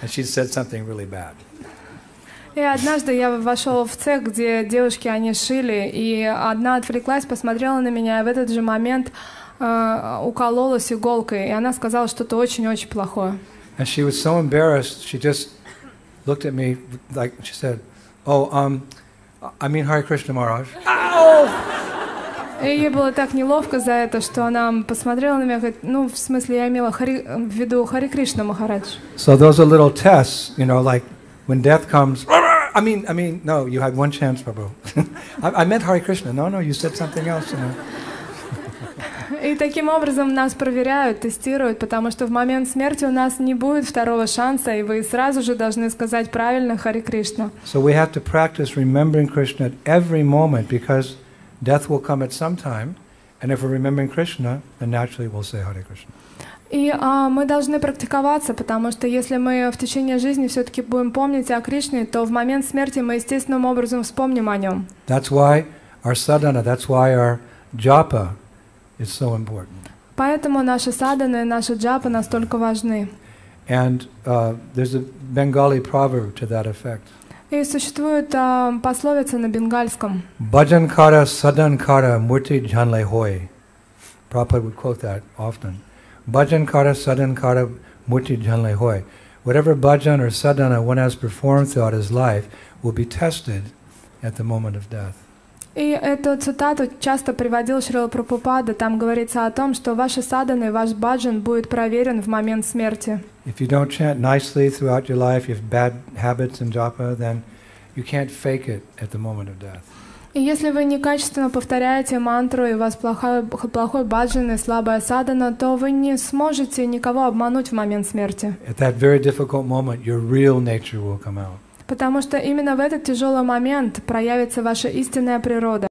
and she said something really bad. И однажды я вошел в цех, где девушки, они шили, и одна отвлеклась, посмотрела на меня, и в этот же момент э, укололась иголкой, и она сказала что-то очень-очень плохое. And she was so embarrassed, she just looked at me like she said, "Oh, um, I mean Hare Krishna Maharaj." И ей было так неловко за это, что она посмотрела на меня, говорит, ну, в смысле, я имела Хари, в виду Хари Кришна Махарадж. So those are little tests, you know, like when death comes. I mean, I mean, no, you had one chance, Prabhu. I, I meant Hare Krishna. No, no, you said something else. You know. И таким образом нас проверяют, тестируют, потому что в момент смерти у нас не будет второго шанса, и вы сразу же должны сказать правильно Хари Кришна. So we have to practice remembering Krishna at every moment because death will come at some time, and if we're remembering Krishna, then naturally we'll say Hare Krishna. И а, мы должны практиковаться, потому что если мы в течение жизни все-таки будем помнить о Кришне, то в момент смерти мы естественным образом вспомним о нем. That's why our sadhana, that's why our japa is so important. Поэтому наши садханы, наши джапы настолько важны. And uh, there's a Bengali proverb to that effect. И существует а, пословица на бенгальском. Bhajan kara sadan kara murti janle hoy. Prabhupada would quote that often. Bhajan kara sadan kara murti janle hoy. Whatever bhajan or sadhana one has performed throughout his life will be tested at the moment of death. И эту цитату часто приводил Шрила Прабхупада. Там говорится о том, что ваши садханы, ваш баджан будет проверен в момент смерти. If you don't chant nicely throughout your life, you have bad habits in japa, then you can't fake it at the moment of death. И если вы некачественно повторяете мантру, и у вас плохой, плохой баджан и слабая садхана, то вы не сможете никого обмануть в момент смерти. At that very difficult moment, your real nature will come out. Потому что именно в этот тяжелый момент проявится ваша истинная природа.